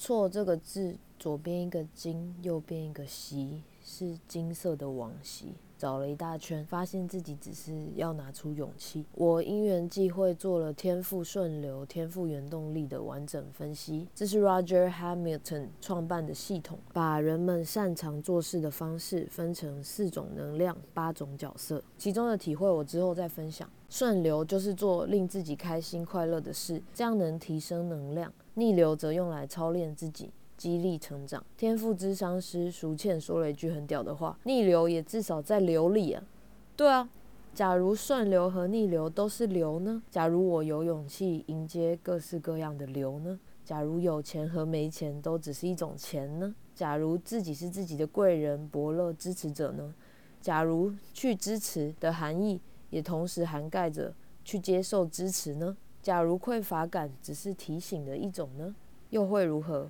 错这个字，左边一个金，右边一个锡，是金色的往昔。找了一大圈，发现自己只是要拿出勇气。我因缘际会做了天赋顺流、天赋原动力的完整分析。这是 Roger Hamilton 创办的系统，把人们擅长做事的方式分成四种能量、八种角色。其中的体会我之后再分享。顺流就是做令自己开心快乐的事，这样能提升能量；逆流则用来操练自己。激励成长。天赋之商师淑倩说了一句很屌的话：“逆流也至少在流里啊。”对啊，假如顺流和逆流都是流呢？假如我有勇气迎接各式各样的流呢？假如有钱和没钱都只是一种钱呢？假如自己是自己的贵人、伯乐、支持者呢？假如去支持的含义也同时涵盖着去接受支持呢？假如匮乏感只是提醒的一种呢？又会如何？